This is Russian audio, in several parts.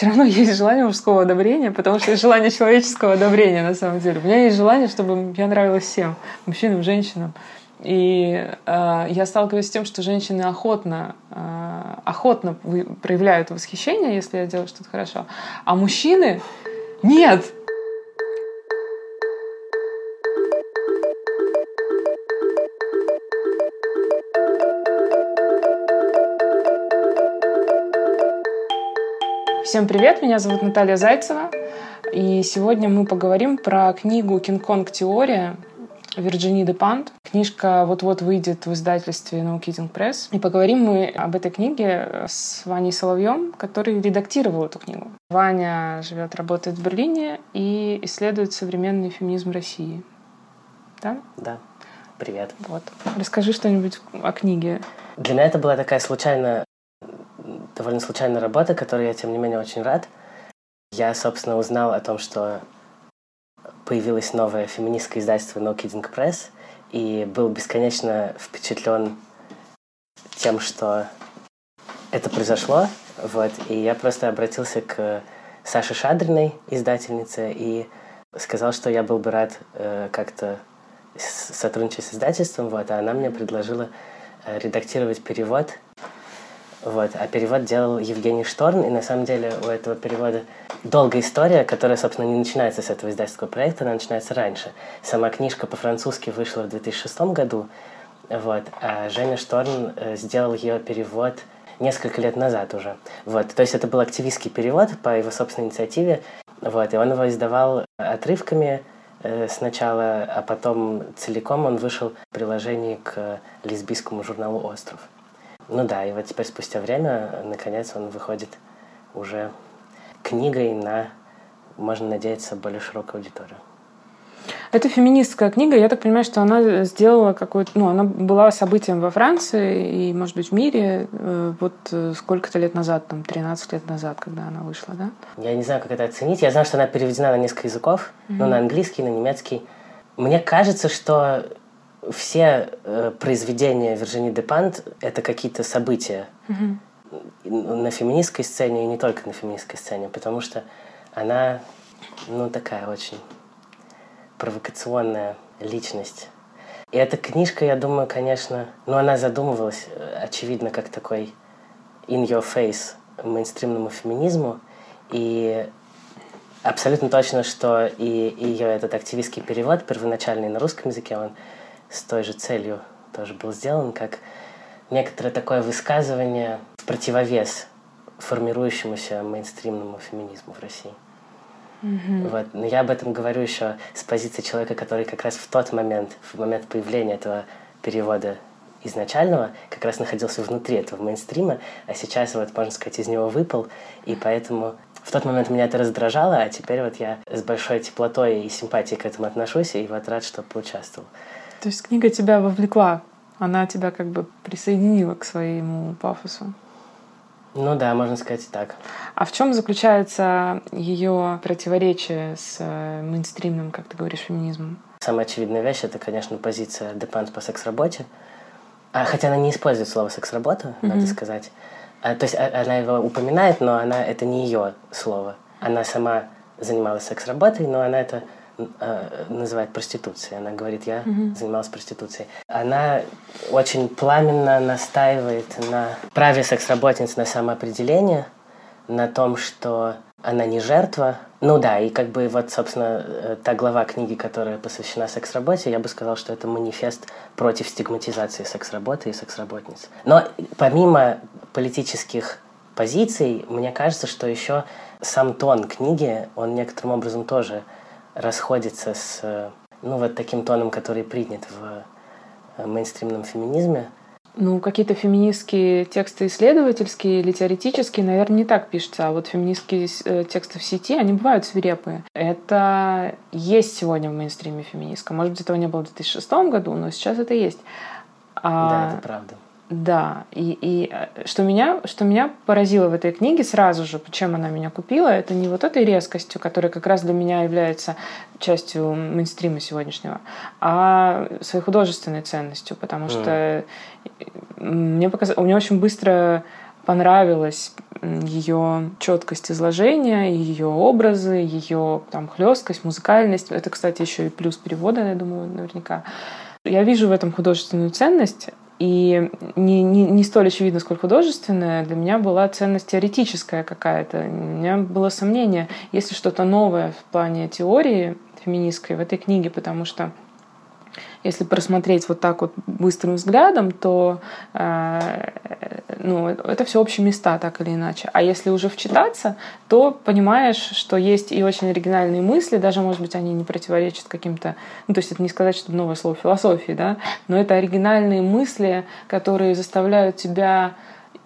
все равно есть желание мужского одобрения, потому что есть желание человеческого одобрения на самом деле. У меня есть желание, чтобы я нравилась всем, мужчинам, женщинам. И э, я сталкиваюсь с тем, что женщины охотно, э, охотно проявляют восхищение, если я делаю что-то хорошо, а мужчины нет. Всем привет, меня зовут Наталья Зайцева, и сегодня мы поговорим про книгу «Кинг-Конг. Теория» Вирджини де Пант. Книжка вот-вот выйдет в издательстве No Kidding Press. И поговорим мы об этой книге с Ваней Соловьем, который редактировал эту книгу. Ваня живет, работает в Берлине и исследует современный феминизм России. Да? Да. Привет. Вот. Расскажи что-нибудь о книге. Для меня это была такая случайная довольно случайная работа, которой я, тем не менее, очень рад. Я, собственно, узнал о том, что появилось новое феминистское издательство No Kidding Press, и был бесконечно впечатлен тем, что это произошло. Вот, и я просто обратился к Саше Шадриной, издательнице, и сказал, что я был бы рад э, как-то сотрудничать с издательством, вот, а она мне предложила э, редактировать перевод вот. А перевод делал Евгений Шторн, и на самом деле у этого перевода долгая история, которая, собственно, не начинается с этого издательского проекта, она начинается раньше. Сама книжка по-французски вышла в 2006 году, вот, а Женя Шторн э, сделал ее перевод несколько лет назад уже. Вот. То есть это был активистский перевод по его собственной инициативе, вот, и он его издавал отрывками э, сначала, а потом целиком он вышел в приложении к лесбийскому журналу «Остров». Ну да, и вот теперь спустя время, наконец, он выходит уже книгой на, можно надеяться, более широкую аудиторию. Это феминистская книга. Я так понимаю, что она сделала какую-то... Ну, она была событием во Франции и, может быть, в мире э, вот э, сколько-то лет назад, там, 13 лет назад, когда она вышла, да? Я не знаю, как это оценить. Я знаю, что она переведена на несколько языков. Mm-hmm. Ну, на английский, на немецкий. Мне кажется, что все э, произведения Виржини Депант — это какие-то события. Mm на феминистской сцене и не только на феминистской сцене, потому что она, ну, такая очень провокационная личность. И эта книжка, я думаю, конечно, ну, она задумывалась, э, очевидно, как такой in your face мейнстримному феминизму, и абсолютно точно, что и ее этот активистский перевод, первоначальный на русском языке, он с той же целью тоже был сделан, как некоторое такое высказывание в противовес формирующемуся мейнстримному феминизму в России. Mm-hmm. Вот. Но я об этом говорю еще с позиции человека, который как раз в тот момент, в момент появления этого перевода изначального, как раз находился внутри этого мейнстрима, а сейчас, вот, можно сказать, из него выпал, и поэтому в тот момент меня это раздражало, а теперь вот я с большой теплотой и симпатией к этому отношусь, и вот рад, что поучаствовал. То есть книга тебя вовлекла, она тебя как бы присоединила к своему пафосу. Ну да, можно сказать и так. А в чем заключается ее противоречие с э, мейнстримным, как ты говоришь, феминизмом? Самая очевидная вещь это, конечно, позиция Депант по секс-работе. А, хотя она не использует слово секс-работа, mm-hmm. надо сказать. А, то есть а, она его упоминает, но она это не ее слово. Она сама занималась секс-работой, но она это э, называет проституцией. Она говорит, я угу. занималась проституцией. Она очень пламенно настаивает на праве секс-работниц на самоопределение, на том, что она не жертва. Ну да, и как бы вот, собственно, э, та глава книги, которая посвящена секс-работе, я бы сказал, что это манифест против стигматизации секс-работы и секс-работниц. Но помимо политических позиций, мне кажется, что еще сам тон книги, он некоторым образом тоже расходится с ну, вот таким тоном, который принят в э, мейнстримном феминизме. Ну, какие-то феминистские тексты исследовательские или теоретические, наверное, не так пишутся. А вот феминистские э, тексты в сети, они бывают свирепые. Это есть сегодня в мейнстриме феминистском. Может быть, этого не было в 2006 году, но сейчас это есть. А... Да, это правда. Да, и, и э, что, меня, что меня поразило в этой книге сразу же, почему она меня купила, это не вот этой резкостью, которая как раз для меня является частью мейнстрима сегодняшнего, а своей художественной ценностью, потому что mm. мне, показ... мне очень быстро понравилась ее четкость изложения, ее образы, ее там хлесткость, музыкальность. Это, кстати, еще и плюс перевода, я думаю, наверняка. Я вижу в этом художественную ценность, и не, не, не столь очевидно, сколько художественная, для меня была ценность теоретическая какая-то. У меня было сомнение, есть ли что-то новое в плане теории феминистской в этой книге, потому что если просмотреть вот так вот быстрым взглядом, то э, ну, это все общие места, так или иначе. А если уже вчитаться, то понимаешь, что есть и очень оригинальные мысли, даже, может быть, они не противоречат каким-то... Ну, то есть это не сказать, что новое слово философии, да, но это оригинальные мысли, которые заставляют тебя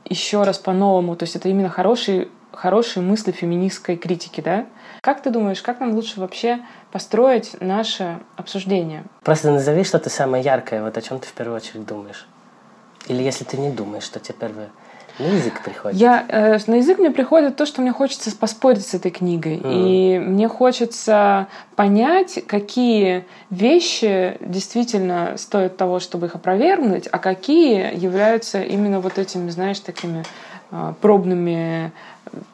еще раз по-новому, то есть это именно хорошие, хорошие мысли феминистской критики, да, как ты думаешь, как нам лучше вообще построить наше обсуждение? Просто назови что-то самое яркое, вот о чем ты в первую очередь думаешь. Или если ты не думаешь, что тебе первое на язык приходит? Я, э, на язык мне приходит то, что мне хочется поспорить с этой книгой. Mm. И мне хочется понять, какие вещи действительно стоят того, чтобы их опровергнуть, а какие являются именно вот этими, знаешь, такими пробными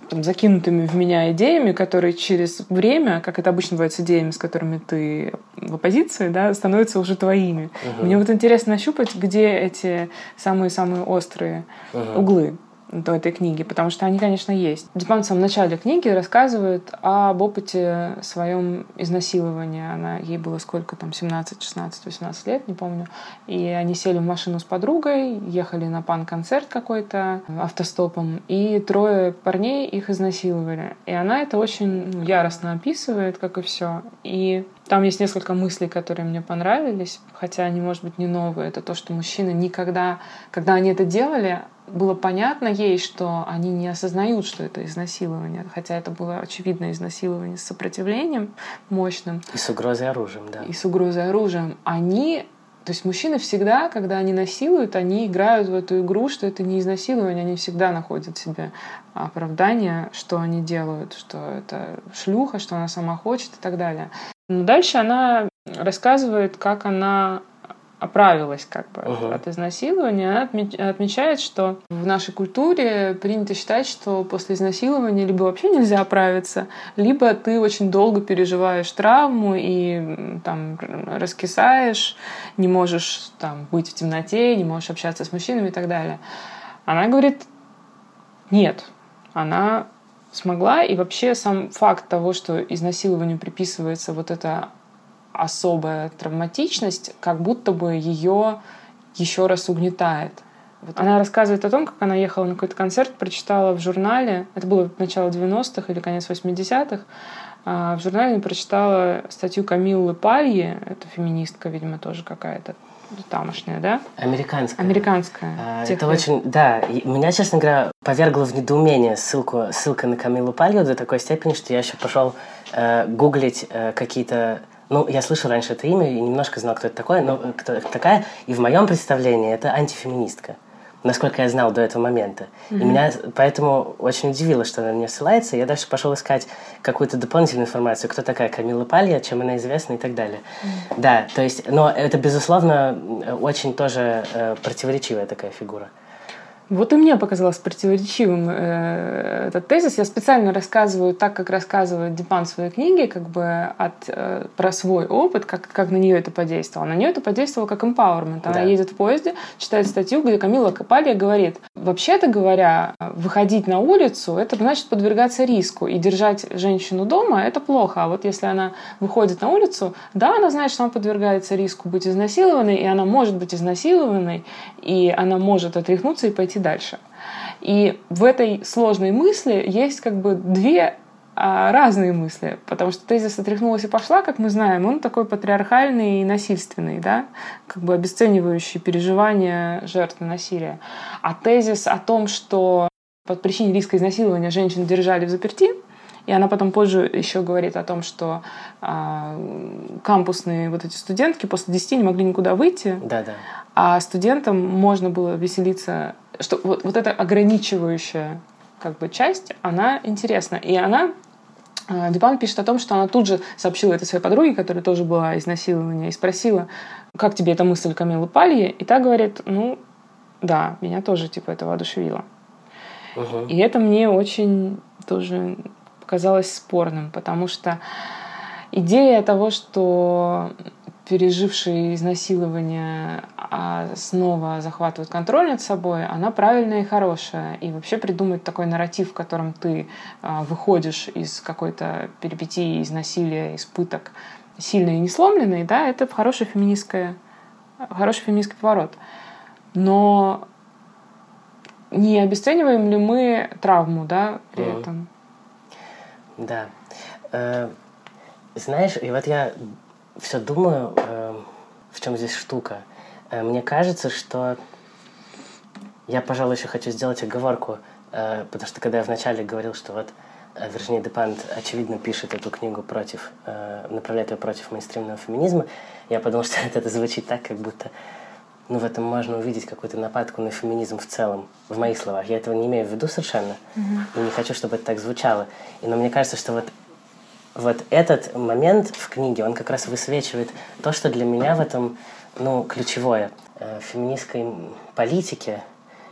там, закинутыми в меня идеями, которые через время, как это обычно бывает с идеями, с которыми ты в оппозиции, да, становятся уже твоими. Угу. Мне вот интересно нащупать, где эти самые-самые острые угу. углы до этой книги, потому что они, конечно, есть. Дипан в самом начале книги рассказывает об опыте своем изнасилования. Она, ей было сколько там, 17, 16, 18 лет, не помню. И они сели в машину с подругой, ехали на пан-концерт какой-то автостопом, и трое парней их изнасиловали. И она это очень ну, яростно описывает, как и все. И там есть несколько мыслей, которые мне понравились, хотя они, может быть, не новые. Это то, что мужчины никогда, когда они это делали, было понятно ей, что они не осознают, что это изнасилование, хотя это было очевидное изнасилование с сопротивлением мощным. И с угрозой оружием, да. И с угрозой оружием. Они то есть мужчины всегда, когда они насилуют, они играют в эту игру, что это не изнасилование, они всегда находят себе оправдание, что они делают, что это шлюха, что она сама хочет и так далее. Но дальше она рассказывает, как она оправилась как бы uh-huh. от изнасилования, она отмечает, что в нашей культуре принято считать, что после изнасилования либо вообще нельзя оправиться, либо ты очень долго переживаешь травму и там раскисаешь, не можешь там быть в темноте, не можешь общаться с мужчинами и так далее. Она говорит, нет, она смогла, и вообще сам факт того, что изнасилованию приписывается вот эта особая травматичность, как будто бы ее еще раз угнетает. Вот она рассказывает о том, как она ехала на какой-то концерт, прочитала в журнале, это было начало 90-х или конец 80-х, а в журнале прочитала статью Камиллы Пальи, это феминистка, видимо, тоже какая-то, тамошняя, да? Американская. Американская. А, это очень, да. Меня, честно говоря, повергло в недоумение ссылку, ссылка на Камилу Пальо до такой степени, что я еще пошел э, гуглить э, какие-то ну, я слышал раньше это имя и немножко знал, кто это такое, но кто это такая. И в моем представлении это антифеминистка насколько я знал до этого момента. Mm-hmm. И меня поэтому очень удивило, что она на меня ссылается. Я дальше пошел искать какую-то дополнительную информацию, кто такая Камила Палья, чем она известна и так далее. Mm-hmm. Да, то есть, но это, безусловно, очень тоже э, противоречивая такая фигура. Вот и мне показалось противоречивым э, этот тезис. Я специально рассказываю так, как рассказывает Дипан в своей книге, как бы от, э, про свой опыт, как, как на нее это подействовало. На нее это подействовало как empowerment. Она да. едет в поезде, читает статью, где Камила Капалья говорит, вообще-то говоря, выходить на улицу, это значит подвергаться риску. И держать женщину дома, это плохо. А вот если она выходит на улицу, да, она знает, что она подвергается риску быть изнасилованной, и она может быть изнасилованной, и она может отряхнуться и пойти дальше. И в этой сложной мысли есть как бы две а, разные мысли, потому что тезис «отряхнулась и пошла», как мы знаем, он такой патриархальный и насильственный, да, как бы обесценивающий переживания жертвы насилия. А тезис о том, что под причиной риска изнасилования женщин держали в заперти, и она потом позже еще говорит о том, что а, кампусные вот эти студентки после 10 не могли никуда выйти. Да, да. А студентам можно было веселиться что вот, вот эта ограничивающая как бы часть, она интересна. И она э, Дюпан пишет о том, что она тут же сообщила это своей подруге, которая тоже была изнасилована, и спросила, как тебе эта мысль Камилы Пальи? И та говорит, ну, да, меня тоже типа это воодушевило. Угу. И это мне очень тоже показалось спорным, потому что идея того, что пережившие изнасилование а снова захватывают контроль над собой, она правильная и хорошая. И вообще придумать такой нарратив, в котором ты а, выходишь из какой-то перипетии, из насилия, из пыток, сильный и не сломленный, да, это хорошая феминистская, хороший феминистский поворот. Но не обесцениваем ли мы травму, да, при mm. этом? Да. Э, знаешь, и вот я все думаю, э, в чем здесь штука. Э, мне кажется, что я, пожалуй, еще хочу сделать оговорку, э, потому что когда я вначале говорил, что вот э, Виржиния Депант, очевидно, пишет эту книгу против, э, направляет ее против мейнстримного феминизма, я подумал, что это звучит так, как будто ну, в этом можно увидеть какую-то нападку на феминизм в целом, в моих словах. Я этого не имею в виду совершенно, mm-hmm. и не хочу, чтобы это так звучало. И, но мне кажется, что вот вот этот момент в книге, он как раз высвечивает то, что для меня в этом ну, ключевое. Э, в феминистской политике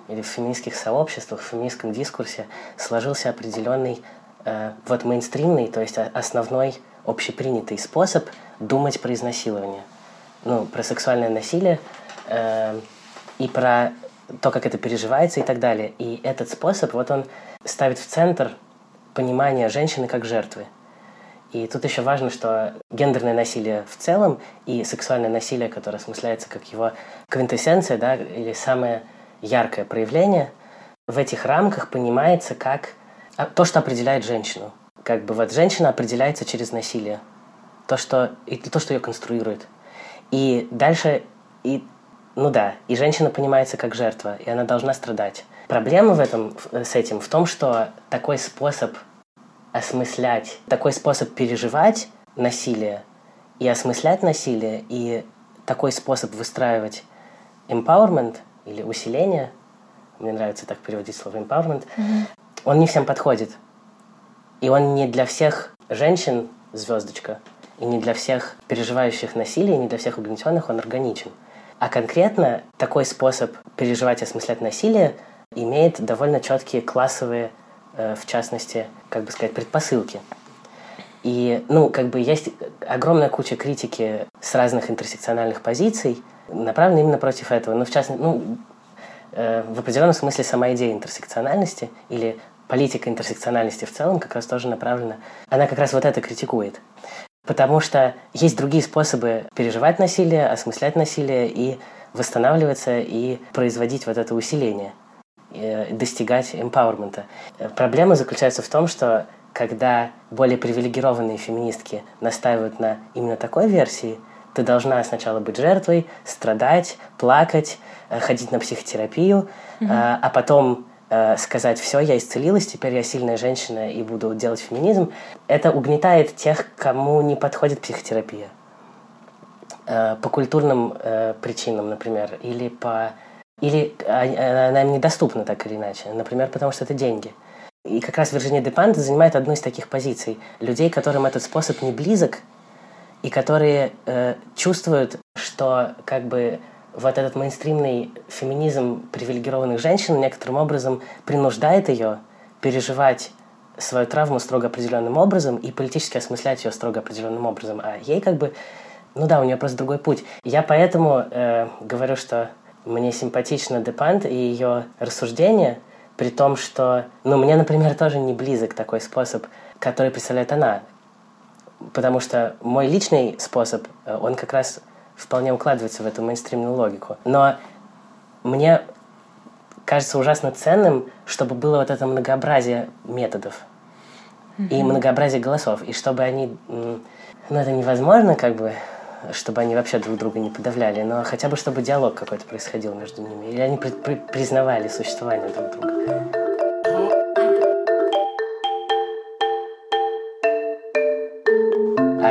или в феминистских сообществах, в феминистском дискурсе сложился определенный э, вот мейнстримный, то есть основной общепринятый способ думать про изнасилование. Ну, про сексуальное насилие э, и про то, как это переживается и так далее. И этот способ, вот он ставит в центр понимание женщины как жертвы – и тут еще важно, что гендерное насилие в целом и сексуальное насилие, которое осмысляется как его квинтэссенция, да, или самое яркое проявление, в этих рамках понимается как а, то, что определяет женщину. Как бы вот женщина определяется через насилие. То, что, и то, что ее конструирует. И дальше, и, ну да, и женщина понимается как жертва, и она должна страдать. Проблема в этом, с этим в том, что такой способ осмыслять, такой способ переживать насилие и осмыслять насилие, и такой способ выстраивать empowerment или усиление, мне нравится так переводить слово empowerment, mm-hmm. он не всем подходит. И он не для всех женщин звездочка, и не для всех переживающих насилие, и не для всех угнетенных он органичен. А конкретно такой способ переживать и осмыслять насилие имеет довольно четкие классовые Э, в частности, как бы сказать, предпосылки. И, ну, как бы есть огромная куча критики с разных интерсекциональных позиций, направленной именно против этого. Но, в частности, ну, э, в определенном смысле сама идея интерсекциональности или политика интерсекциональности в целом как раз тоже направлена. Она как раз вот это критикует. Потому что есть другие способы переживать насилие, осмыслять насилие и восстанавливаться и производить вот это усиление. Э, достигать эмпауэрмента. Проблема заключается в том, что когда более привилегированные феминистки настаивают на именно такой версии, ты должна сначала быть жертвой, страдать, плакать, э, ходить на психотерапию, mm-hmm. а потом сказать, все, я исцелилась, теперь я сильная женщина и буду делать феминизм, это угнетает тех, кому не подходит психотерапия. По культурным причинам, например, или по или она им недоступна так или иначе. Например, потому что это деньги. И как раз Вирджиния Депант занимает одну из таких позиций. Людей, которым этот способ не близок, и которые э, чувствуют, что как бы вот этот мейнстримный феминизм привилегированных женщин некоторым образом принуждает ее переживать свою травму строго определенным образом и политически осмыслять ее строго определенным образом. А ей как бы, ну да, у нее просто другой путь. Я поэтому э, говорю, что мне симпатична Депант и ее рассуждения, при том, что, ну, мне, например, тоже не близок такой способ, который представляет она. Потому что мой личный способ, э, он как раз вполне укладывается в эту мейнстримную логику. Но мне кажется ужасно ценным, чтобы было вот это многообразие методов mm-hmm. и многообразие голосов, и чтобы они... Ну, это невозможно, как бы, чтобы они вообще друг друга не подавляли, но хотя бы чтобы диалог какой-то происходил между ними, или они при при признавали существование друг друга.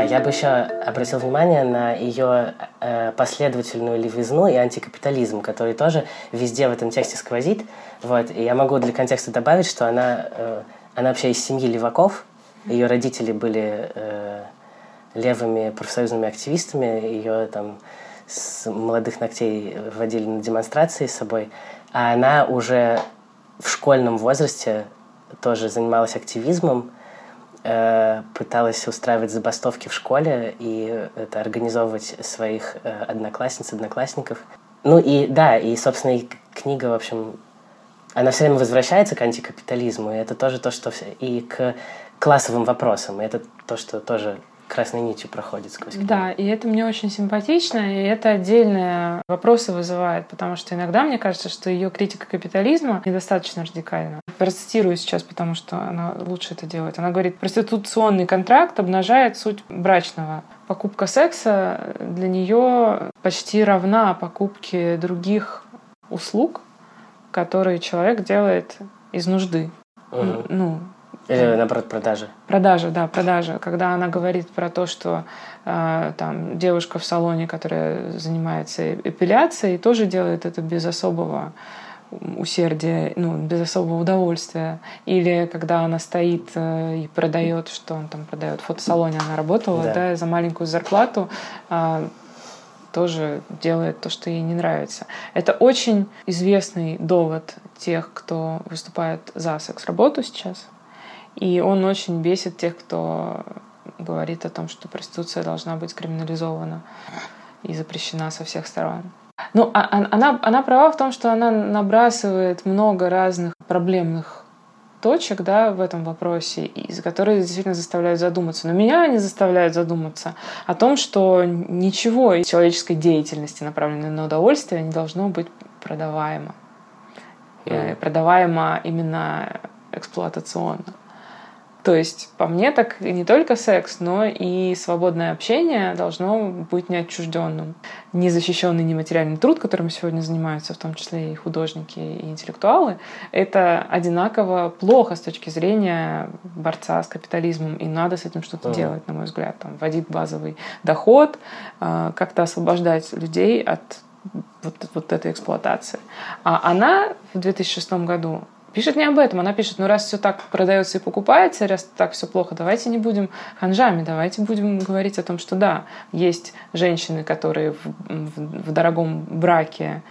Я бы еще обратил внимание на ее э, последовательную левизну и антикапитализм, который тоже везде в этом тексте сквозит. Вот. И я могу для контекста добавить, что она, э, она вообще из семьи леваков. Ее родители были э, левыми профсоюзными активистами. Ее там с молодых ногтей водили на демонстрации с собой. А она уже в школьном возрасте тоже занималась активизмом, э, пыталась устраивать забастовки в школе и это организовывать своих э, одноклассниц, одноклассников. Ну и да, и, собственно, и книга, в общем, она все время возвращается к антикапитализму, и это тоже то, что... И к классовым вопросам, и это то, что тоже красной нитью проходит сквозь книгу. Да, и это мне очень симпатично, и это отдельные вопросы вызывает, потому что иногда мне кажется, что ее критика капитализма недостаточно радикальна. Процитирую сейчас, потому что она лучше это делает. Она говорит, проституционный контракт обнажает суть брачного. Покупка секса для нее почти равна покупке других услуг, которые человек делает из нужды. Мгм. Ну, Или, наоборот, продажи. Продажа, да, продажа. Когда она говорит про то, что э, там девушка в салоне, которая занимается эпиляцией, тоже делает это без особого усердия, ну, без особого удовольствия. Или когда она стоит э, и продает, что он там продает в фотосалоне, она работала, Да. да, за маленькую зарплату, э, тоже делает то, что ей не нравится. Это очень известный довод тех, кто выступает за секс-работу сейчас. И он очень бесит тех, кто говорит о том, что проституция должна быть криминализована и запрещена со всех сторон. Ну, а- а- она, она права в том, что она набрасывает много разных проблемных точек да, в этом вопросе, из которые действительно заставляют задуматься. Но меня они заставляют задуматься о том, что ничего из человеческой деятельности, направленной на удовольствие, не должно быть продаваемо. Э, Продаваемо именно эксплуатационно. То есть, по мне, так и не только секс, но и свободное общение должно быть неотчужденным. Незащищенный нематериальный труд, которым сегодня занимаются, в том числе и художники, и интеллектуалы, это одинаково плохо с точки зрения борца с капитализмом, и надо с этим что-то Мгм. делать, на мой взгляд. Там, вводить базовый доход, э, как-то освобождать людей от вот, вот этой эксплуатации. А она в 2006 году пишет не об этом. Она пишет, ну раз все так продается и покупается, раз так все плохо, давайте не будем ханжами, давайте будем говорить о том, что да, есть женщины, которые в, в- в дорогом браке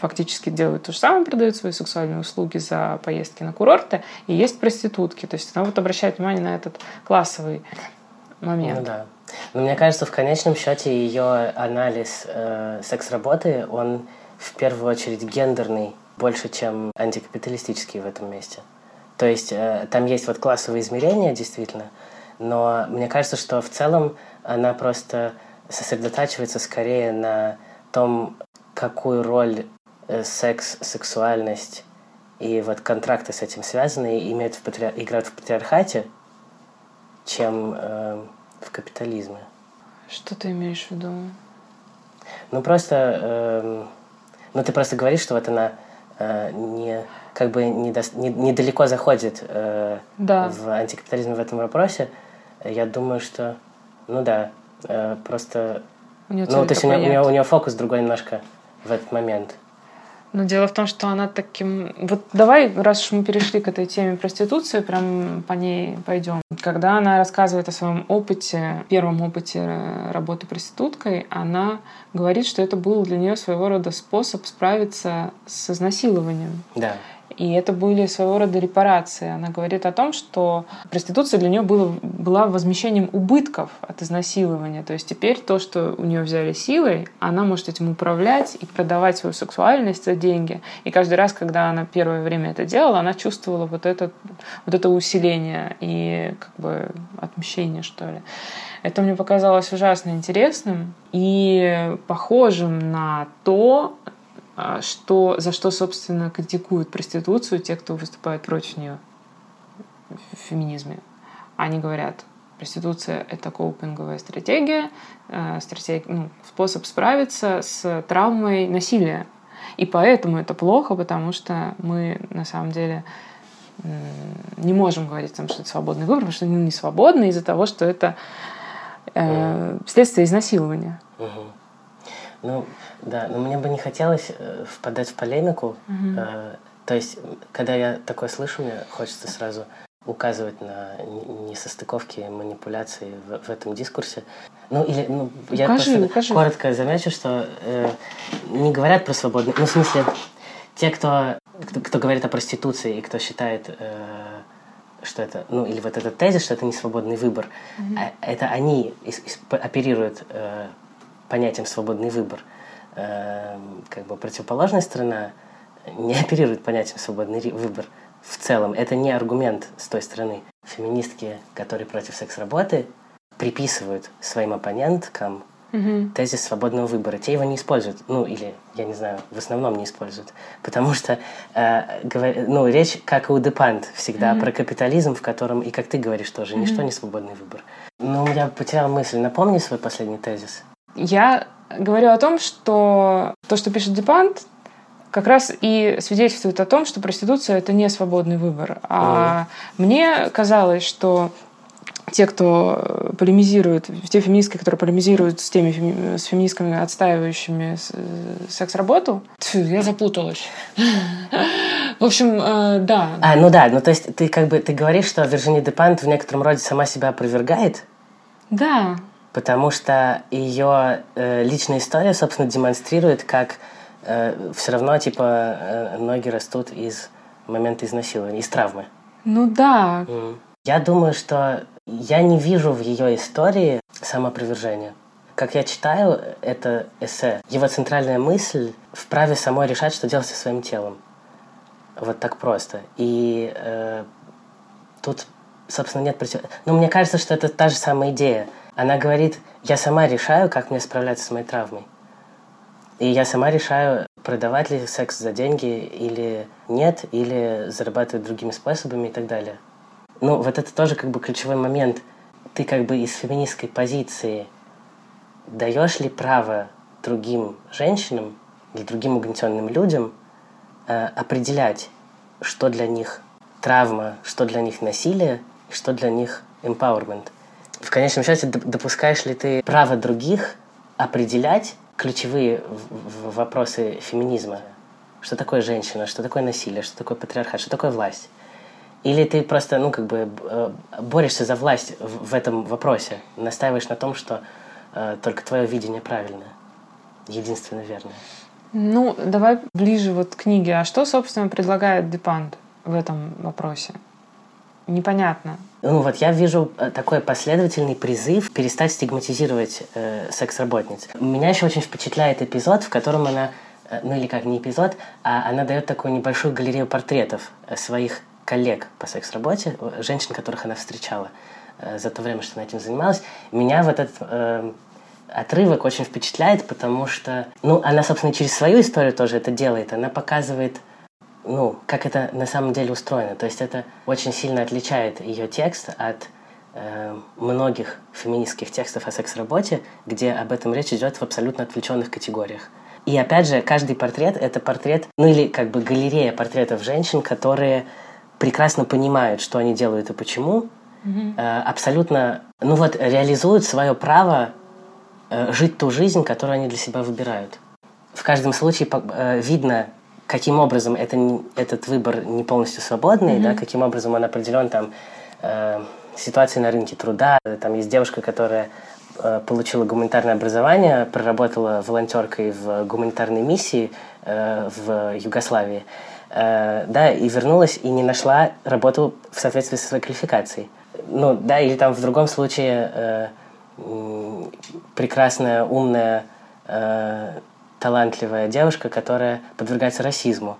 фактически делают то же самое, продают свои сексуальные услуги за поездки на курорты, и есть проститутки. То есть она вот обращает внимание на этот классовый момент. Ну да. Но мне кажется, в конечном счете ее анализ э, секс-работы, он в первую очередь гендерный, больше, чем антикапиталистический в этом месте. То есть э, там есть вот классовые измерения, действительно, но мне кажется, что в целом она просто сосредотачивается скорее на том, какую роль э, секс, сексуальность и вот контракты с этим связаны, имеют в патри... играют в патриархате, чем э, в капитализме. Что ты имеешь в виду? Ну просто, эм, ну ты просто говоришь, что вот она э, не как бы недос- не- недалеко заходит э, Да. в антикапитализм в этом вопросе. Я думаю, что, ну да, э, просто, У ну то есть у нее, у, нее, у нее фокус другой немножко в этот момент. Но дело в том, что она таким... Вот давай, раз уж мы перешли к этой теме проституции, прям по ней пойдем. Когда она рассказывает о своем опыте, первом опыте э, работы проституткой, она говорит, что это был для нее своего рода способ справиться с изнасилованием. Да. И это были своего рода репарации. Она говорит о том, что проституция для нее было, была возмещением убытков от изнасилования. То есть теперь то, что у нее взяли силой, она может этим управлять и продавать свою сексуальность за деньги. И каждый раз, когда она первое время это делала, она чувствовала вот это, вот это усиление и как бы отмщение, что ли. Это мне показалось ужасно интересным и похожим на то, что, за что, собственно, критикуют проституцию те, кто выступает против нее в феминизме. Они говорят, проституция — это коупинговая стратегия, э, стратег... ну, способ справиться с травмой насилия. И поэтому это плохо, потому что мы на самом деле не можем говорить, там, что это свободный выбор, потому что он не свободный из-за того, что это э, следствие изнасилования. Мгм. Ну, да, но мне бы не хотелось э, впадать в полемику. Э, то есть, когда я такое слышу, мне хочется сразу указывать на несостыковки, манипуляции в, в этом дискурсе. Ну, или, ну, я Укажи, просто укажи. коротко замечу, что э, не говорят про свободный... Ну, в смысле, те, кто кто, кто говорит о проституции и кто считает, э, что это, ну, или вот этот тезис, что это не свободный выбор, mm-hmm. а, это они из, из, оперируют э, понятием свободный выбор. Э, как бы противоположная сторона не оперирует понятием свободный выбор в целом. Это не аргумент с той стороны. Феминистки, которые против секс-работы, приписывают своим оппоненткам угу. тезис свободного выбора. Те его не используют, ну или, я не знаю, в основном не используют. Потому что, э, говор... ну, речь, как и у Депант, всегда угу. про капитализм, в котором, и как ты говоришь тоже, угу. ничто не свободный выбор. Ну, я потерял мысль. Напомни свой последний тезис. Я говорю о том, что то, что пишет Депант, как раз и свидетельствует о том, что проституция это не свободный выбор. А mm. мне казалось, что те, кто полемизирует, те феминистки, которые полемизируют с теми с феминистками, отстаивающими секс-работу, я запуталась. В общем, э, да. А, ну да, ну то есть ты как бы ты говоришь, что Виржини Депант в некотором роде сама себя опровергает? Да. Потому что ее э, личная история, собственно, демонстрирует, как э, все равно, типа, э, ноги растут из момента изнасилования, из травмы. Ну да. Mm. Я думаю, что я не вижу в ее истории самопровержения. Как я читаю это эссе, его центральная мысль в праве самой решать, что делать со своим телом. Вот так просто. И э, тут, собственно, нет против... Но мне кажется, что это та же самая идея. Она говорит, я сама решаю, как мне справляться с моей травмой. И я сама решаю, продавать ли секс за деньги или нет, или зарабатывать другими способами и так далее. Ну, вот это тоже как бы ключевой момент. Ты как бы из феминистской позиции даешь ли право другим женщинам или другим угнетенным людям э, определять, что для них травма, что для них насилие, что для них empowerment. В конечном счете, допускаешь ли ты право других определять ключевые вопросы феминизма? Что такое женщина, что такое насилие, что такое патриархат, что такое власть? Или ты просто, ну, как бы э, борешься за власть в, этом вопросе, настаиваешь на том, что э, только твое видение правильное, единственно верное? Ну, давай ближе вот к книге. А что, собственно, предлагает Депант в этом вопросе? Непонятно. Ну вот я вижу э, такой последовательный призыв перестать стигматизировать э, секс-работниц. Меня еще очень впечатляет эпизод, в котором она, э, ну или как не эпизод, а она дает такую небольшую галерею портретов э, своих коллег по секс-работе, женщин, которых она встречала э, за то время, что она этим занималась, меня в этот э, отрывок очень впечатляет, потому что, ну, она, собственно, через свою историю тоже это делает. Она показывает, ну, как это на самом деле устроено. То есть это очень сильно отличает ее текст от э, многих феминистских текстов о секс-работе, где об этом речь идет в абсолютно отвлеченных категориях. И опять же, каждый портрет — это портрет, ну или как бы галерея портретов женщин, которые прекрасно понимают, что они делают и почему, mm-hmm. э, абсолютно, ну вот, реализуют свое право э, жить ту жизнь, которую они для себя выбирают. В каждом случае э, видно, каким образом это, этот выбор не полностью свободный, mm-hmm. да, каким образом он определен там э, ситуацией на рынке труда. Там есть девушка, которая э, получила гуманитарное образование, проработала волонтеркой в гуманитарной миссии э, в Югославии. Э, да, и вернулась и не нашла работу в соответствии со своей квалификацией. Ну, да, или там в другом случае э, прекрасная, умная, э, талантливая девушка, которая подвергается расизму.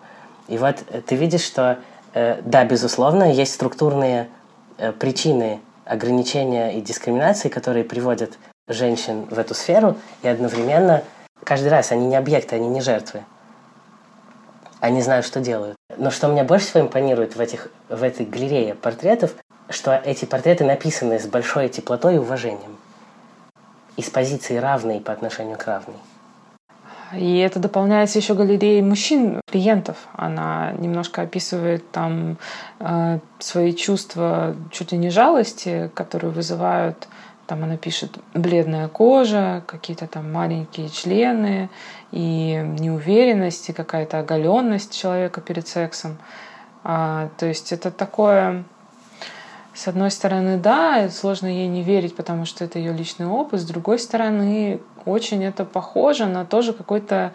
И вот ты видишь, что, э, да, безусловно, есть структурные э, причины ограничения и дискриминации, которые приводят женщин в эту сферу, и одновременно каждый раз они не объекты, они не жертвы они знают, что делают. Но что меня больше всего импонирует в, этих, в этой галерее портретов, что эти портреты написаны с большой теплотой и уважением. И с позиции равной по отношению к равной. И это дополняется еще галереей мужчин, клиентов. Она немножко описывает там э, свои чувства чуть ли не жалости, которые вызывают там она пишет бледная кожа, какие-то там маленькие члены и неуверенность, и какая-то оголенность человека перед сексом. А, то есть это такое, с одной стороны, да, сложно ей не верить, потому что это ее личный опыт, с другой стороны, очень это похоже на тоже какой-то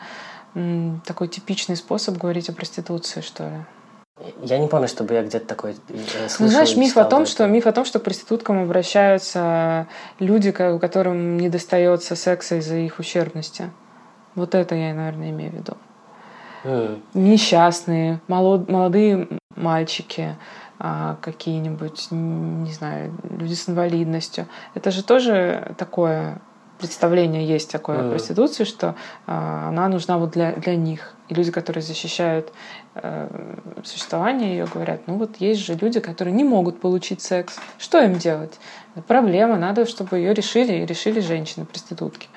такой типичный способ говорить о проституции, что ли. Я не помню, чтобы я где-то такой э, слышал. Ну, знаешь, миф о том, что миф о том, что к проституткам обращаются люди, которым не достается секса из-за их ущербности. Вот это я, наверное, имею в виду. Mm. Несчастные, молодые мальчики, а, какие-нибудь, не знаю, люди с инвалидностью. Это же тоже такое представление есть такое mm. о проституции, что а, она нужна вот для, для них. И люди, которые защищают э, существование ее, говорят, ну вот есть же люди, которые не могут получить секс. Что им делать? Проблема, надо, чтобы ее решили, и решили женщины-проститутки.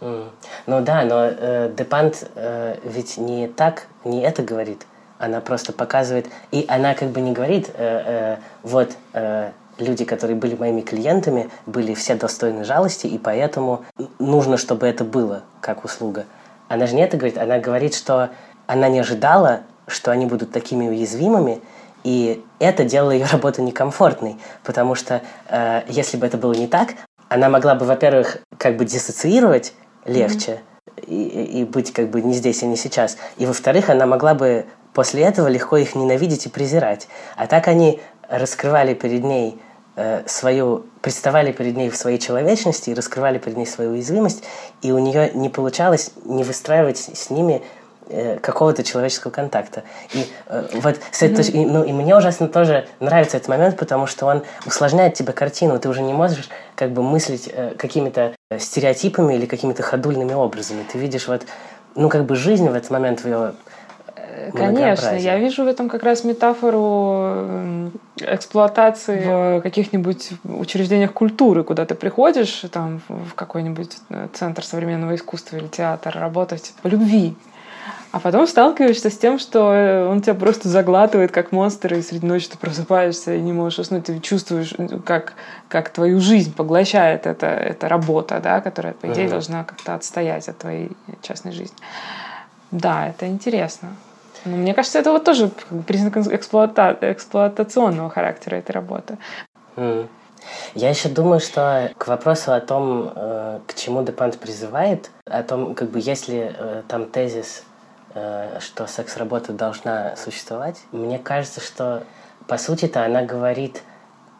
Mm. Ну да, но э, Депант э, ведь не так, не это говорит. Она просто показывает, и она как бы не говорит, э, э, вот э, люди, которые были моими клиентами, были все достойны жалости, и поэтому нужно, чтобы это было как услуга. Она же не это говорит, она говорит, что она не ожидала, что они будут такими уязвимыми, и это делало ее работу некомфортной, потому что э, если бы это было не так, она могла бы, во-первых, как бы диссоциировать легче mm-hmm. и, и быть как бы не здесь и не сейчас, и во-вторых, она могла бы после этого легко их ненавидеть и презирать. А так они раскрывали перед ней свою, представали перед ней в своей человечности и раскрывали перед ней свою уязвимость, и у нее не получалось не выстраивать с ними э, какого-то человеческого контакта. И э, вот с этой mm-hmm. ну, и мне ужасно тоже нравится этот момент, потому что он усложняет тебе картину. Ты уже не можешь как бы мыслить э, какими-то стереотипами или какими-то ходульными образами. Ты видишь вот ну, как бы жизнь в этот момент в ее Конечно, я вижу в этом как раз метафору эксплуатации в каких-нибудь учреждениях культуры, куда ты приходишь там в какой-нибудь э, центр современного искусства или театр работать по любви. А потом сталкиваешься с тем, что э, он тебя просто заглатывает, как монстр, и среди ночи ты просыпаешься и не можешь уснуть. Ты чувствуешь, как, как твою жизнь поглощает эта, эта работа, да, которая, по идее, должна как-то отстоять от твоей частной жизни. Да, это интересно. Но мне кажется, это вот тоже признак эксплуата... эксплуатационного характера этой работы. Mm. Я еще думаю, что к вопросу о том, э, к чему Депант призывает, о том, как бы, если э, там тезис, э, что секс-работа должна существовать, мне кажется, что по сути-то она говорит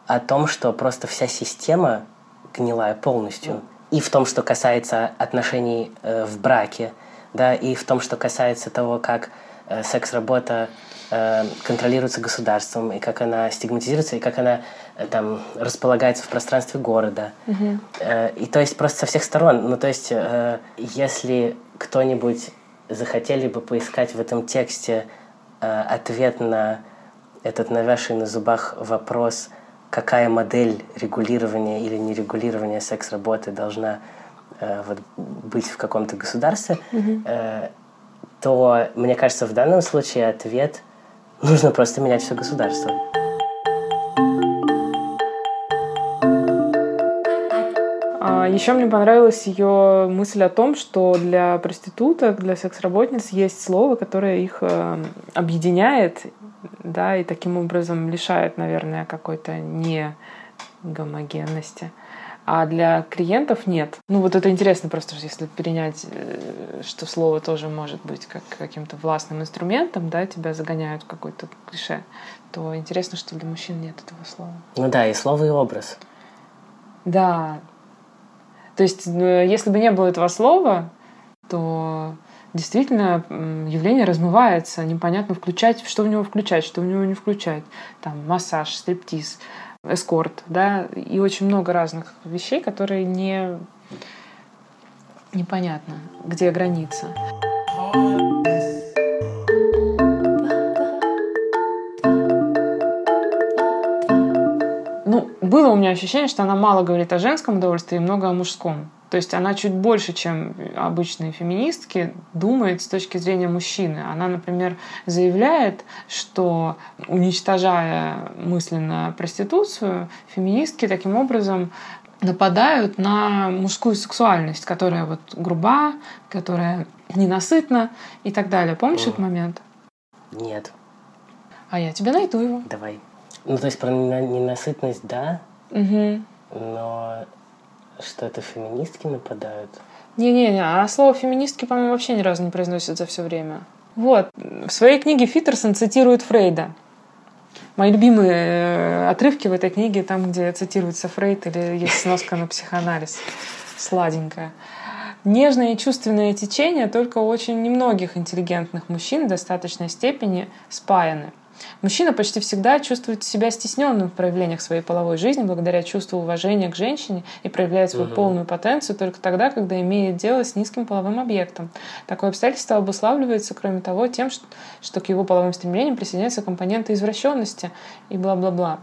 о том, что просто вся система гнилая полностью. Mm. И в том, что касается отношений в браке, да, и в том, что касается того, как секс-работа э, контролируется государством, и как она стигматизируется, и как она э, там располагается в пространстве города. Угу. И то есть просто со всех сторон. Ну, то есть, если кто-нибудь захотели бы поискать в этом тексте ответ на этот навязший на зубах вопрос, какая модель регулирования или нерегулирования секс-работы должна вот, быть в каком-то государстве, угу то, мне кажется, в данном случае ответ – нужно просто менять все государство. А, Еще мне понравилась ее мысль о том, что для проституток, для секс-работниц есть слово, которое их э, объединяет, да, и таким образом лишает, наверное, какой-то не гомогенности а для клиентов нет. Ну вот это интересно просто, если перенять, э, что слово тоже может быть как каким-то властным инструментом, да, тебя загоняют в какой-то клише, то интересно, что для мужчин нет этого слова. Ну да, и слово, и образ. Да. То есть, э, если бы не было этого слова, то действительно явление размывается, непонятно включать, что в него включать, что в него не включать. Там массаж, стриптиз, эскорт, да, и очень много разных вещей, которые не непонятно, где граница. Ну, было у меня ощущение, что она мало говорит о женском удовольствии и много о мужском. То есть она чуть больше, чем обычные феминистки, думает с точки зрения мужчины. Она, например, заявляет, что уничтожая мысленно проституцию, феминистки таким образом нападают на мужскую сексуальность, которая вот груба, которая ненасытна и так далее. Помнишь О. этот момент? Нет. А я тебе найду его. Давай. Ну, то есть про ненасытность, да? Угу. Но что это феминистки нападают? Не-не-не, а слово феминистки, по-моему, вообще ни разу не произносят за все время. Вот. В своей книге Фитерсон цитирует Фрейда. Мои любимые э, отрывки в этой книге, там, где цитируется Фрейд или есть сноска на психоанализ. Сладенькая. Нежное и чувственное течение только у очень немногих интеллигентных мужчин в достаточной степени спаяны. Мужчина почти всегда чувствует себя стесненным в проявлениях своей половой жизни благодаря чувству уважения к женщине и проявляет свою угу. полную потенцию только тогда, когда имеет дело с низким половым объектом. Такое обстоятельство обуславливается, кроме того, тем, что, что к его половым стремлениям присоединяются компоненты извращенности и бла-бла-бла.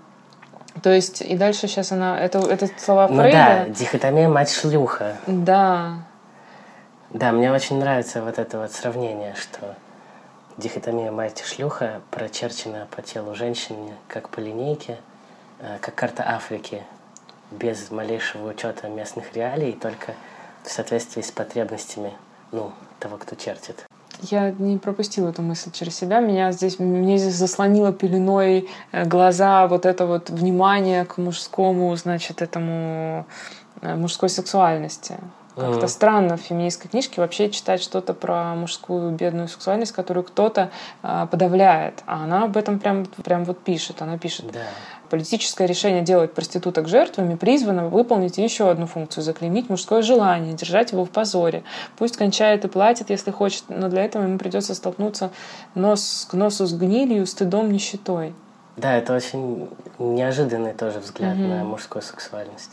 То есть, и дальше сейчас она... Это, это слова ну Фрейда. да, дихотомия мать-шлюха. Да. Да, мне очень нравится вот это вот сравнение, что дихотомия мать-шлюха прочерчена по телу женщины как по линейке, э, как карта Африки, без малейшего учета местных реалий, только в соответствии с потребностями ну, того, кто чертит. Я не пропустила эту мысль через себя. Меня здесь, мне здесь заслонило пеленой э, глаза вот это вот внимание к мужскому, значит, этому э, мужской сексуальности. Как-то странно в феминистской книжке вообще читать что-то про мужскую бедную сексуальность, которую кто-то э, подавляет. А она об этом прям, прям вот пишет. Она пишет. Да. Политическое решение делать проституток жертвами призвано выполнить еще одну функцию — заклеймить мужское желание, держать его в позоре. Пусть кончает и платит, если хочет, но для этого ему придется столкнуться нос к носу с гнилью, стыдом, нищетой. Да, это очень неожиданный тоже взгляд mm-hmm. на мужскую сексуальность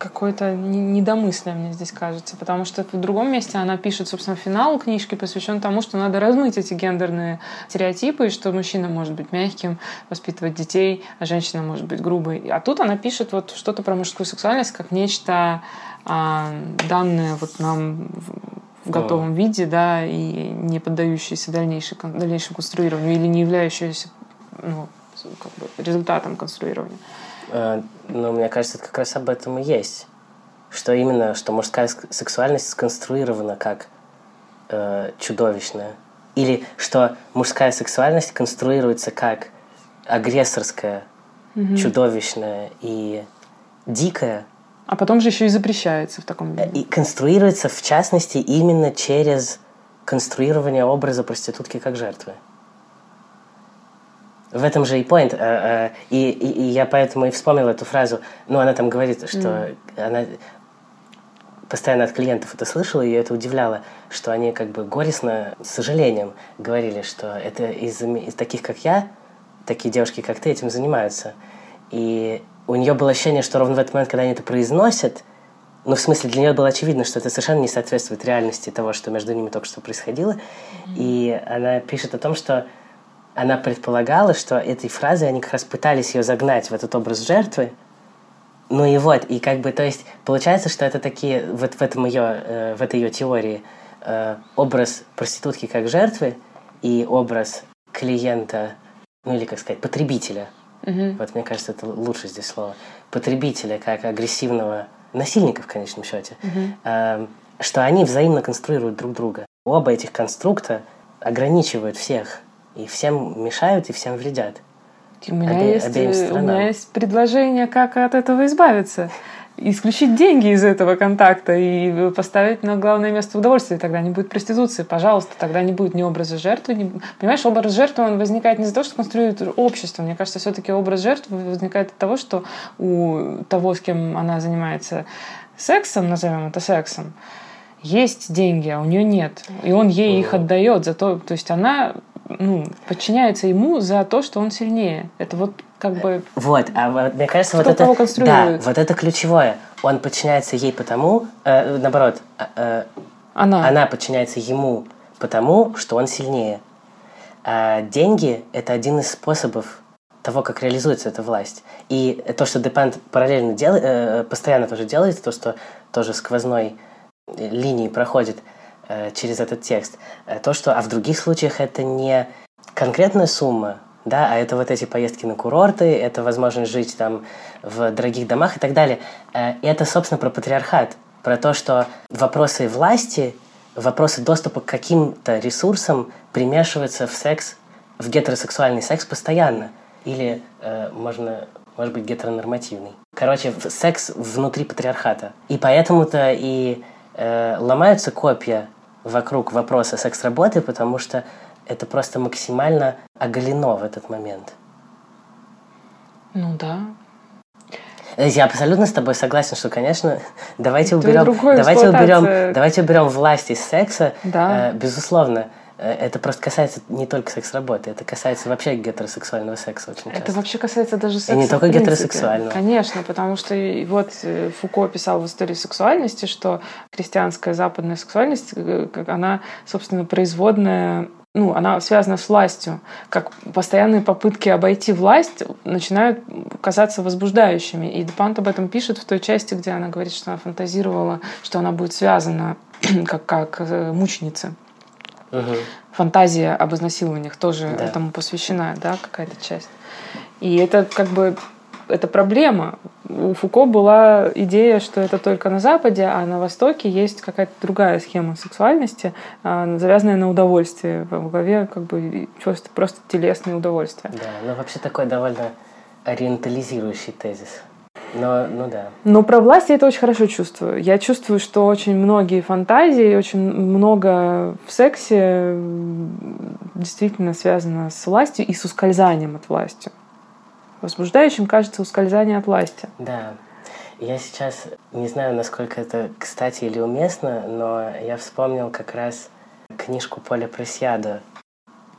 какое-то недомыслие, мне здесь кажется. Потому что в другом месте она пишет, собственно, финал книжки посвящен тому, что надо размыть эти гендерные стереотипы, и что мужчина может быть мягким, воспитывать детей, а женщина может быть грубой. А тут она пишет вот что-то про мужскую сексуальность как нечто а, данное вот нам в готовом да. виде, да, и не поддающееся дальнейшему, дальнейшему конструированию или не являющееся ну, как бы результатом конструирования. Э, но мне кажется, это как раз об этом и есть. Что именно, что мужская сексуальность сконструирована как э, чудовищная. Или что мужская сексуальность конструируется как агрессорская, mm-hmm. чудовищная и дикая. А потом же еще и запрещается в таком виде. И конструируется, в частности, именно через конструирование образа проститутки как жертвы. В этом же и point. Э, э, и, и, и я поэтому и вспомнил эту фразу. Ну, она там говорит, что mm. она постоянно от клиентов это слышала, и это удивляло, что они как бы горестно, с сожалением говорили, что это из, из таких, как я, такие девушки, как ты, этим занимаются. И у нее было ощущение, что ровно в этот момент, когда они это произносят, ну, в смысле, для нее было очевидно, что это совершенно не соответствует реальности того, что между ними только что происходило. Mm-hmm. И она пишет о том, что она предполагала, что этой фразой они как раз пытались ее загнать в этот образ жертвы. Ну и вот, и как бы, то есть, получается, что это такие, вот в, этом ее, э, в этой ее теории, э, образ проститутки как жертвы и образ клиента, ну или, как сказать, потребителя. Угу. Вот мне кажется, это лучше здесь слово. Потребителя как агрессивного насильника в конечном счете. Угу. Э, что они взаимно конструируют друг друга. Оба этих конструкта ограничивают всех и всем мешают, и всем вредят. У меня, Обе, есть, у меня есть предложение, как от этого избавиться. Исключить деньги из этого контакта и поставить на главное место удовольствие. Тогда не будет проституции, пожалуйста. Тогда не будет ни образа жертвы. Ни... Понимаешь, образ жертвы он возникает не из-за того, что конструирует общество. Мне кажется, все-таки образ жертвы возникает от того, что у того, с кем она занимается сексом, назовем это сексом, есть деньги, а у нее нет. И он ей их отдает за то, то есть она ну, подчиняется ему за то, что он сильнее. Это вот как бы... Вот, а вот, мне кажется, вот это... Да, вот это ключевое. Он подчиняется ей потому, э, наоборот, э, э, она. она подчиняется ему потому, что он сильнее. А деньги — это один из способов того, как реализуется эта власть. И то, что Депант параллельно делает, э, постоянно тоже делает, то, что тоже сквозной линией проходит — Э, через этот текст. Э, то, что, а в других случаях это не конкретная сумма, да, а это вот эти поездки на курорты, это возможность жить там в дорогих домах и так далее. Э, и это, собственно, про патриархат, про то, что вопросы власти, вопросы доступа к каким-то ресурсам примешиваются в секс, в гетеросексуальный секс постоянно. Или э, можно, может быть, гетеронормативный. короче, секс внутри патриархата. И поэтому-то и э, ломаются копья вокруг вопроса секс-работы, потому что это просто максимально оголено в этот момент. Ну да. Э, я абсолютно с тобой согласен, что, конечно, давайте уберем, давайте уберем, давайте уберем власть из секса, да. э, безусловно. Э, это просто касается не только секс-работы, это касается вообще гетеросексуального секса очень часто. Это вообще касается даже секса. И не только гетеросексуального. Конечно, потому что вот э, Фуко писал в истории сексуальности, что христианская западная сексуальность, она, собственно, производная ну, она связана с властью, как постоянные попытки обойти власть начинают казаться возбуждающими. И Депант об этом пишет в той части, где она говорит, что она фантазировала, что она будет связана как, как э, мученица. Угу. Фантазия об изнасилованиях тоже да. этому посвящена, да, какая-то часть. И это как бы это проблема. У Фуко была идея, что это только на Западе, а на Востоке есть какая-то другая схема сексуальности, а, завязанная на удовольствии. В голове как бы просто, просто телесное удовольствие. Да, ну вообще такой довольно ориентализирующий тезис. Но, ну да. Но про власть я это очень хорошо чувствую. Я чувствую, что очень многие фантазии, очень много в сексе действительно связано с властью и с ускользанием от власти. Возбуждающим кажется ускользание от власти. Да. Я сейчас не знаю, насколько это кстати или уместно, но я вспомнил как раз книжку Поля Пресьяда.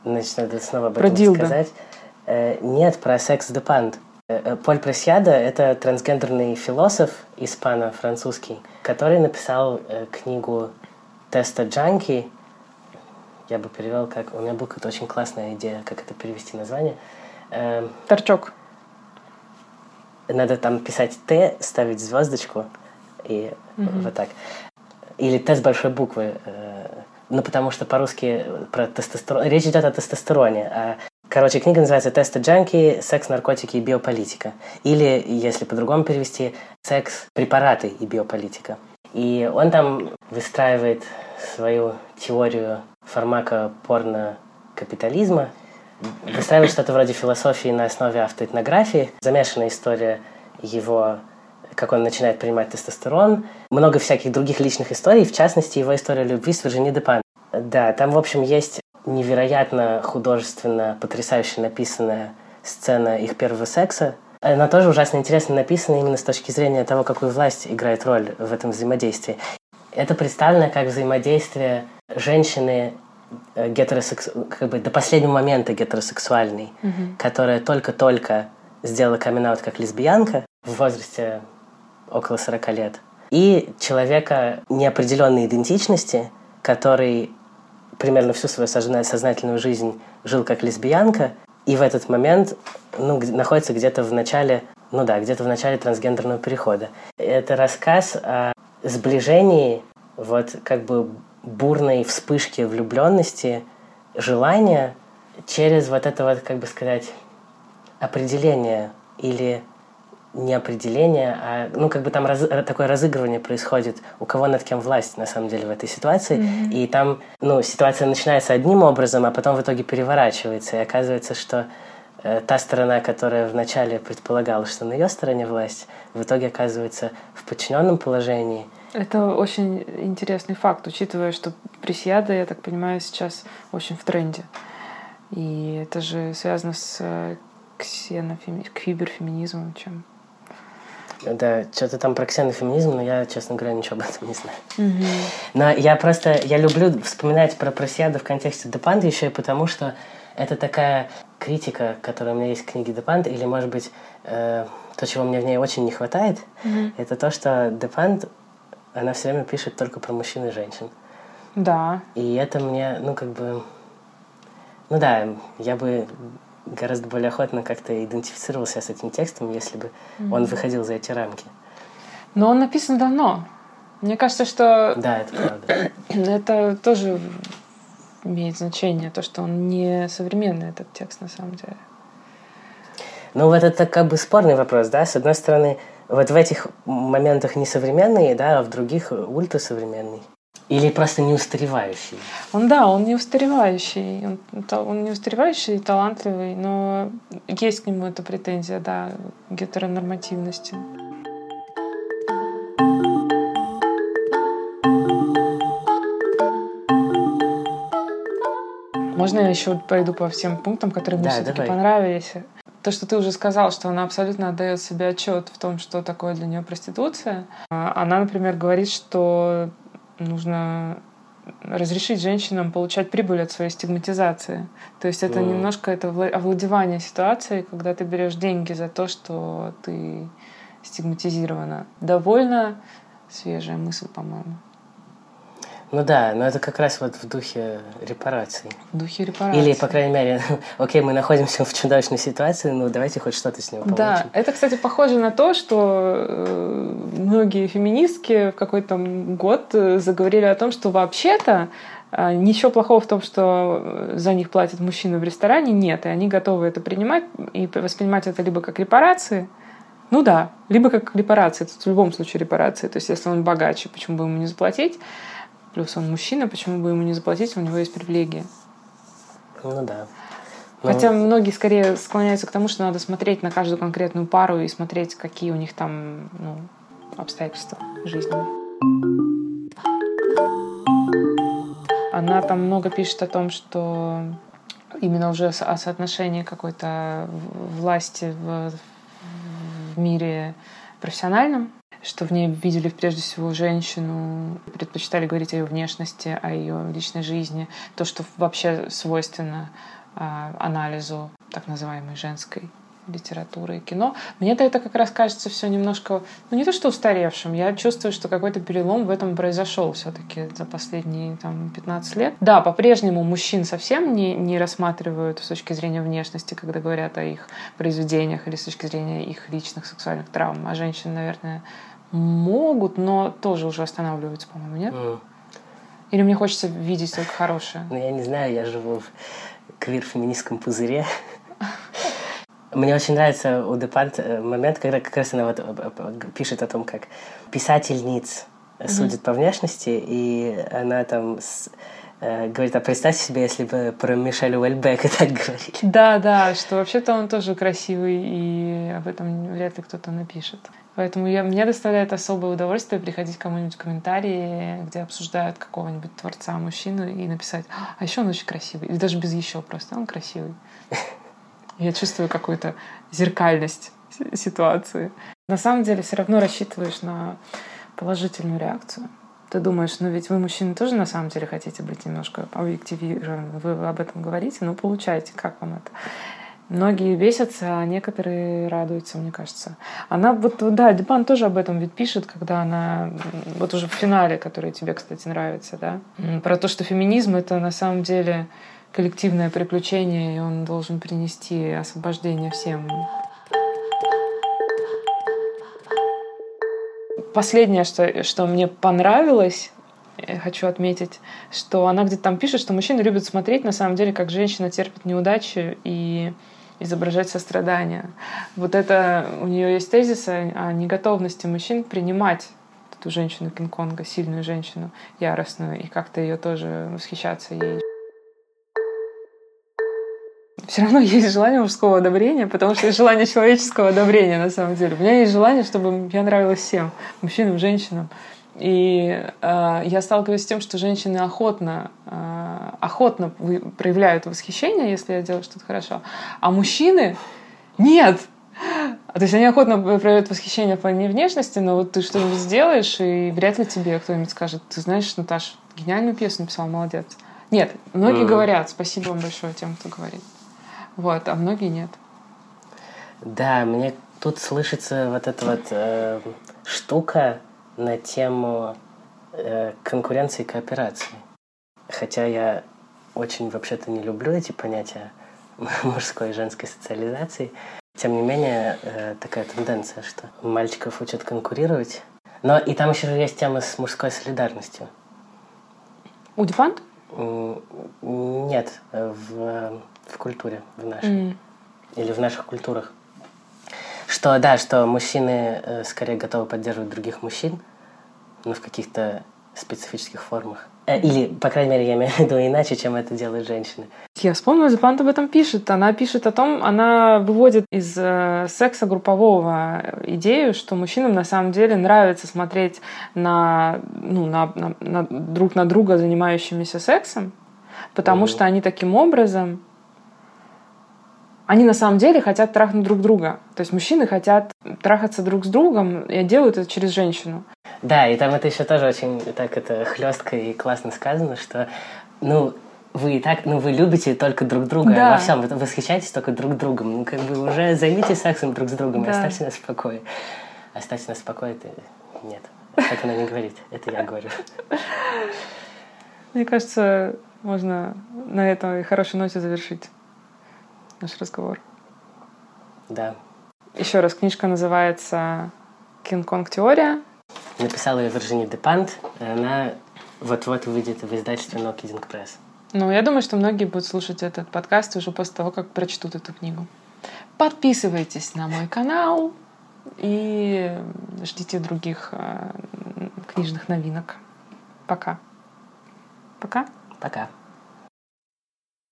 Значит, надо снова об этом про сказать. Э, нет, про секс депант. Э, Поль Пресьяда — это трансгендерный философ испано-французский, который написал э, книгу «Теста Джанки». Я бы перевел как... У меня была какая-то очень классная идея, как это перевести название. Эм, Торчок надо там писать Т, ставить звездочку и mm-hmm. вот так. Или Т с большой буквы. Э, ну, потому что по-русски про тестостерон... Речь идет о тестостероне. А, короче, книга называется «Тесты джанки. Секс, наркотики и биополитика». Или, если по-другому перевести, «Секс, препараты и биополитика». И он там выстраивает свою теорию фармака порно капитализма выстраивает что-то вроде философии на основе автоэтнографии. Замешана история его как он начинает принимать тестостерон. Много всяких других личных историй, в частности, его история любви с Виржини Депан. Да, там, в общем, есть невероятно художественно, потрясающе написанная сцена их первого секса. Она тоже ужасно интересно написана именно с точки зрения того, какую власть играет роль в этом взаимодействии. Это представлено как взаимодействие женщины Э, гетеросекс... как бы до последнего момента гетеросексуальный, mm-hmm. которая только-только сделала камин как лесбиянка в возрасте около 40 лет, и человека неопределенной идентичности, который примерно всю свою сознательную жизнь жил как лесбиянка, и в этот момент ну, находится где-то в начале, ну да, где-то в начале трансгендерного перехода. Это рассказ о сближении вот как бы бурной вспышки влюбленности, желания через вот это вот, как бы сказать, определение или не определение, а ну как бы там раз, такое разыгрывание происходит, у кого над кем власть на самом деле в этой ситуации, mm-hmm. и там ну ситуация начинается одним образом, а потом в итоге переворачивается, и оказывается, что э, та сторона, которая вначале предполагала, что на ее стороне власть, в итоге оказывается в подчиненном положении, это очень интересный факт, учитывая, что пресьяда, я так понимаю, сейчас очень в тренде. И это же связано с э, ксенофеми... киберфеминизмом, чем да, что-то там про ксенофеминизм, но я, честно говоря, ничего об этом не знаю. Угу. Но я просто, я люблю вспоминать про просьяда в контексте Депанта еще и потому, что это такая критика, которая у меня есть в книге Депант, или, может быть, э, то, чего мне в ней очень не хватает, угу. это то, что Депант она все время пишет только про мужчин и женщин. Да. И это мне, ну, как бы... Ну да, я бы гораздо более охотно как-то идентифицировался с этим текстом, если бы mm-hmm. он выходил за эти рамки. Но он написан давно. Мне кажется, что... Да, это правда. Это тоже имеет значение, то, что он не современный, этот текст, на самом деле. Ну, вот это как бы спорный вопрос, да? С одной стороны, вот в этих моментах не современный, да, а в других ультрасовременный. Или просто не устаревающий? Он, да, он не устаревающий. Он, он не устаревающий и талантливый, но есть к нему эта претензия, да, гетеронормативности. Можно я еще пойду по всем пунктам, которые мне да, все-таки понравились? То, что ты уже сказал, что она абсолютно отдает себе отчет в том, что такое для нее проституция. А, она, например, говорит, что нужно разрешить женщинам получать прибыль от своей стигматизации. То есть это Мгм. немножко это вла- овладевание ситуацией, когда ты берешь деньги за то, что ты стигматизирована. Довольно свежая мысль, по-моему. Ну да, но это как раз вот в духе репараций. В духе репарации. Или, по крайней мере, окей, мы находимся в чудовищной ситуации, ну давайте хоть что-то с него получим. Да, это, кстати, похоже на то, что э, многие феминистки в какой-то год э, заговорили о том, что вообще-то э, ничего плохого в том, что за них платят мужчины в ресторане, нет, и они готовы это принимать и воспринимать это либо как репарации, ну да, либо как репарации, это в любом случае репарации, то есть если он богаче, почему бы ему не заплатить, плюс он мужчина, почему бы ему не заплатить, у него есть привилегии. Ну да. Ну, Хотя многие скорее склоняются к тому, что надо смотреть на каждую конкретную пару и смотреть, какие у них там ну, обстоятельства жизненные. Она там много пишет о том, что именно уже о соотношении какой-то власти в, в мире профессиональном, что в ней видели прежде всего женщину, предпочитали говорить о ее внешности, о ее личной жизни, то, что вообще свойственно а, анализу так называемой женской литературы и кино. Мне-то это как раз кажется все немножко, ну не то что устаревшим, я чувствую, что какой-то перелом в этом произошел все-таки за последние там, 15 лет. Да, по-прежнему мужчин совсем не, не рассматривают с точки зрения внешности, когда говорят о их произведениях или с точки зрения их личных сексуальных травм, а женщины, наверное, могут, но тоже уже останавливаются, по-моему, нет? м, Или мне хочется видеть только хорошее? Ну, я не знаю, я живу в квир-феминистском пузыре. Мне очень нравится у Депант э, момент, когда как раз она вот э, э, пишет о том, как писательниц судит по внешности, и она там с- э, говорит, а представьте себе, если бы про Мишель Уэльбека так говорили. Да, да, что вообще-то он тоже красивый, и об этом вряд ли кто-то напишет. Поэтому я, мне доставляет особое удовольствие приходить к кому-нибудь в комментарии, где обсуждают какого-нибудь творца мужчину и написать, а еще он очень красивый. Или даже без еще просто, он красивый. Я чувствую какую-то зеркальность си- ситуации. На самом деле все равно рассчитываешь на положительную реакцию. Ты думаешь, ну ведь вы, мужчины, тоже на самом деле хотите быть немножко объективированы. Вы об этом говорите, ну получайте, как вам это? Многие бесятся, а некоторые радуются, мне кажется. Она вот, да, Дипан тоже об этом ведь пишет, когда она, вот уже в финале, который тебе, кстати, нравится, да, про то, что феминизм — это на самом деле коллективное приключение, и он должен принести освобождение всем. Последнее, что, что мне понравилось, я хочу отметить, что она где-то там пишет, что мужчины любят смотреть, на самом деле, как женщина терпит неудачи и изображать сострадание. Вот это у нее есть тезис о неготовности мужчин принимать эту женщину Кинг-Конга, сильную женщину, яростную, и как-то ее тоже восхищаться ей. Все равно есть желание мужского одобрения, потому что есть желание человеческого одобрения, на самом деле. У меня есть желание, чтобы я нравилась всем, мужчинам, женщинам. И э, я сталкиваюсь с тем, что женщины охотно, э, охотно проявляют восхищение, если я делаю что-то хорошо, а мужчины нет. А, То есть они охотно проявляют восхищение в плане внешности, но вот ты что-нибудь сделаешь, и вряд ли тебе кто-нибудь скажет, ты знаешь, Наташ, гениальную пьесу написал, молодец. Нет, многие говорят, спасибо вам большое тем, кто говорит. Вот, а многие нет. Да, мне тут слышится вот эта вот э, штука на тему э, конкуренции и кооперации. Хотя я очень вообще-то не люблю эти понятия мужской и женской социализации. Тем не менее, э, такая тенденция, что мальчиков учат конкурировать. Но и там еще есть тема с мужской солидарностью. У Дипант? М, Нет, э, в, в культуре, в нашей. или в наших культурах. Что, да, что мужчины э, скорее готовы поддерживать других мужчин, но в каких-то специфических формах. Э, или, по крайней мере, я имею в виду иначе, чем это делают женщины. Я вспомнила, Дипант об этом пишет. Она пишет о том, она выводит из э, секса группового идею, что мужчинам на самом деле нравится смотреть на, ну, на, на- на- друг на друга занимающимися сексом, потому Мгм. что они таким образом они на самом деле хотят трахнуть друг друга. То есть мужчины хотят трахаться друг с другом и делают это через женщину. Да, и там это еще тоже очень так это хлестко и классно сказано, что ну вы и так, ну вы любите только друг друга Да. во всем, вы восхищаетесь только друг другом. Ну как бы уже займитесь сексом друг с другом и Да. оставьте нас в покое. Оставьте нас в покое, это нет. Так она не говорит, это я говорю. Мне кажется, можно на этой хорошей ноте завершить наш разговор. Да. Еще раз, книжка называется «Кинг-Конг теория». Написала ее Вирджиния Депант, она вот-вот выйдет в издательстве No Kidding Press. Ну, я думаю, что многие будут слушать этот подкаст уже после того, как прочтут эту книгу. Подписывайтесь на мой канал и ждите других э, книжных новинок. Пока. Пока. Пока.